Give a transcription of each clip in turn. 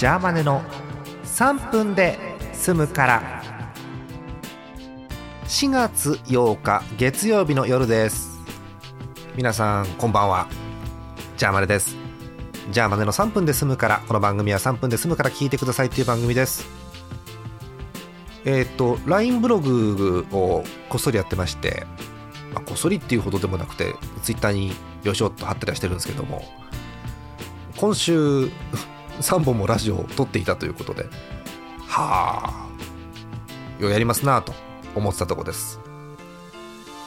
ジャーマネの3分で済むから。4月8日月曜日の夜です。皆さんこんばんは。ジャーマネです。ジャーマネの3分で済むからこの番組は3分で済むから聞いてくださいっていう番組です。えっ、と LINE ブログをこっそりやってましてまあ、こっそりっていうほどでもなくてツイッターによしょっと貼ったりはしてるんですけども今週3本もラジオを撮っていたということではあようやりますなと思ってたとこです。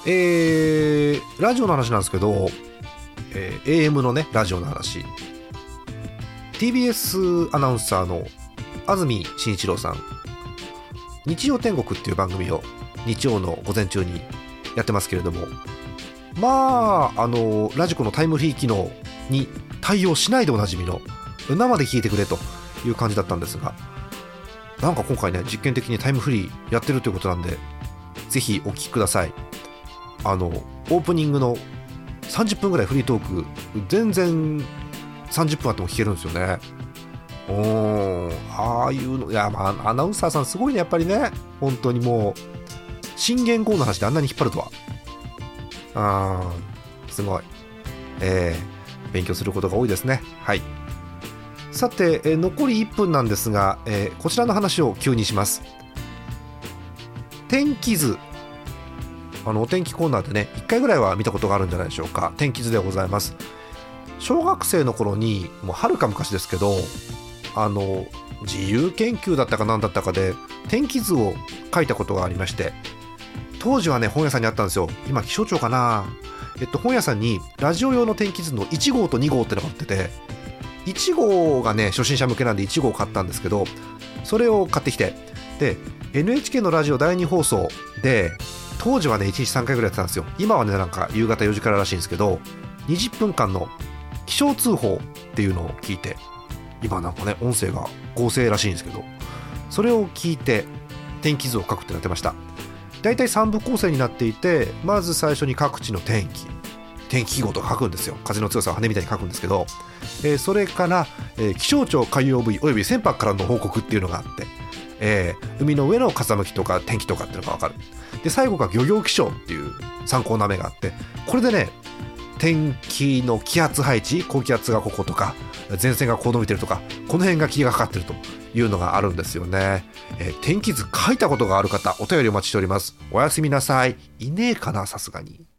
えー、ラジオの話なんですけど、えー、AM のねラジオの話。TBS アナウンサーの安住紳一郎さん。日曜天国っていう番組を日曜の午前中にやってますけれどもまああのラジコのタイムフリー機能に対応しないでおなじみの生で聞いてくれという感じだったんですがなんか今回ね実験的にタイムフリーやってるということなんでぜひお聞きください。あのオープニングの30分ぐらいフリートーク全然30分あっても聞けるんですよね。うんああいうのいやまあアナウンサーさんすごいねやっぱりね。本当にもう新元号の話であんなに引っ張るとは。あーすごい。えー、勉強することが多いですね。はい。さて、え、残り1分なんですが、え、こちらの話を急にします。天気図。あのお天気コーナーでね1回ぐらいは見たことがあるんじゃないでしょうか。天気図でございます。小学生の頃にもうはるか昔ですけどあの自由研究だったか何だったかで天気図を書いたことがありまして当時はね本屋さんにあったんですよ。今気象庁かな。えっと本屋さんにラジオ用の天気図の1号と2号ってのが売ってて1号がね初心者向けなんで1号買ったんですけどそれを買ってきてで NHK のラジオ第2放送で当時はね1日3回ぐらいやってたんですよ。今はねなんか夕方4時かららしいんですけど20分間の気象通報っていうのを聞いて今なんかね音声が合成らしいんですけどそれを聞いて天気図を書くってなってました。大体3部構成になっていてまず最初に各地の天気。天気記号とか書くんですよ。風の強さを羽みたいに書くんですけど、えー、それから、えー、気象庁海洋部位および船舶からの報告っていうのがあって、えー、海の上の風向きとか天気とかっていうのが分かる。で最後が漁業気象っていう参考な目があって。これでね天気の気圧配置高気圧がこことか前線がこう伸びてるとかこの辺が霧がかかってるというのがあるんですよね、えー、天気図書いたことがある方お便りお待ちしております。おやすみなさい。いねえかなさすがに。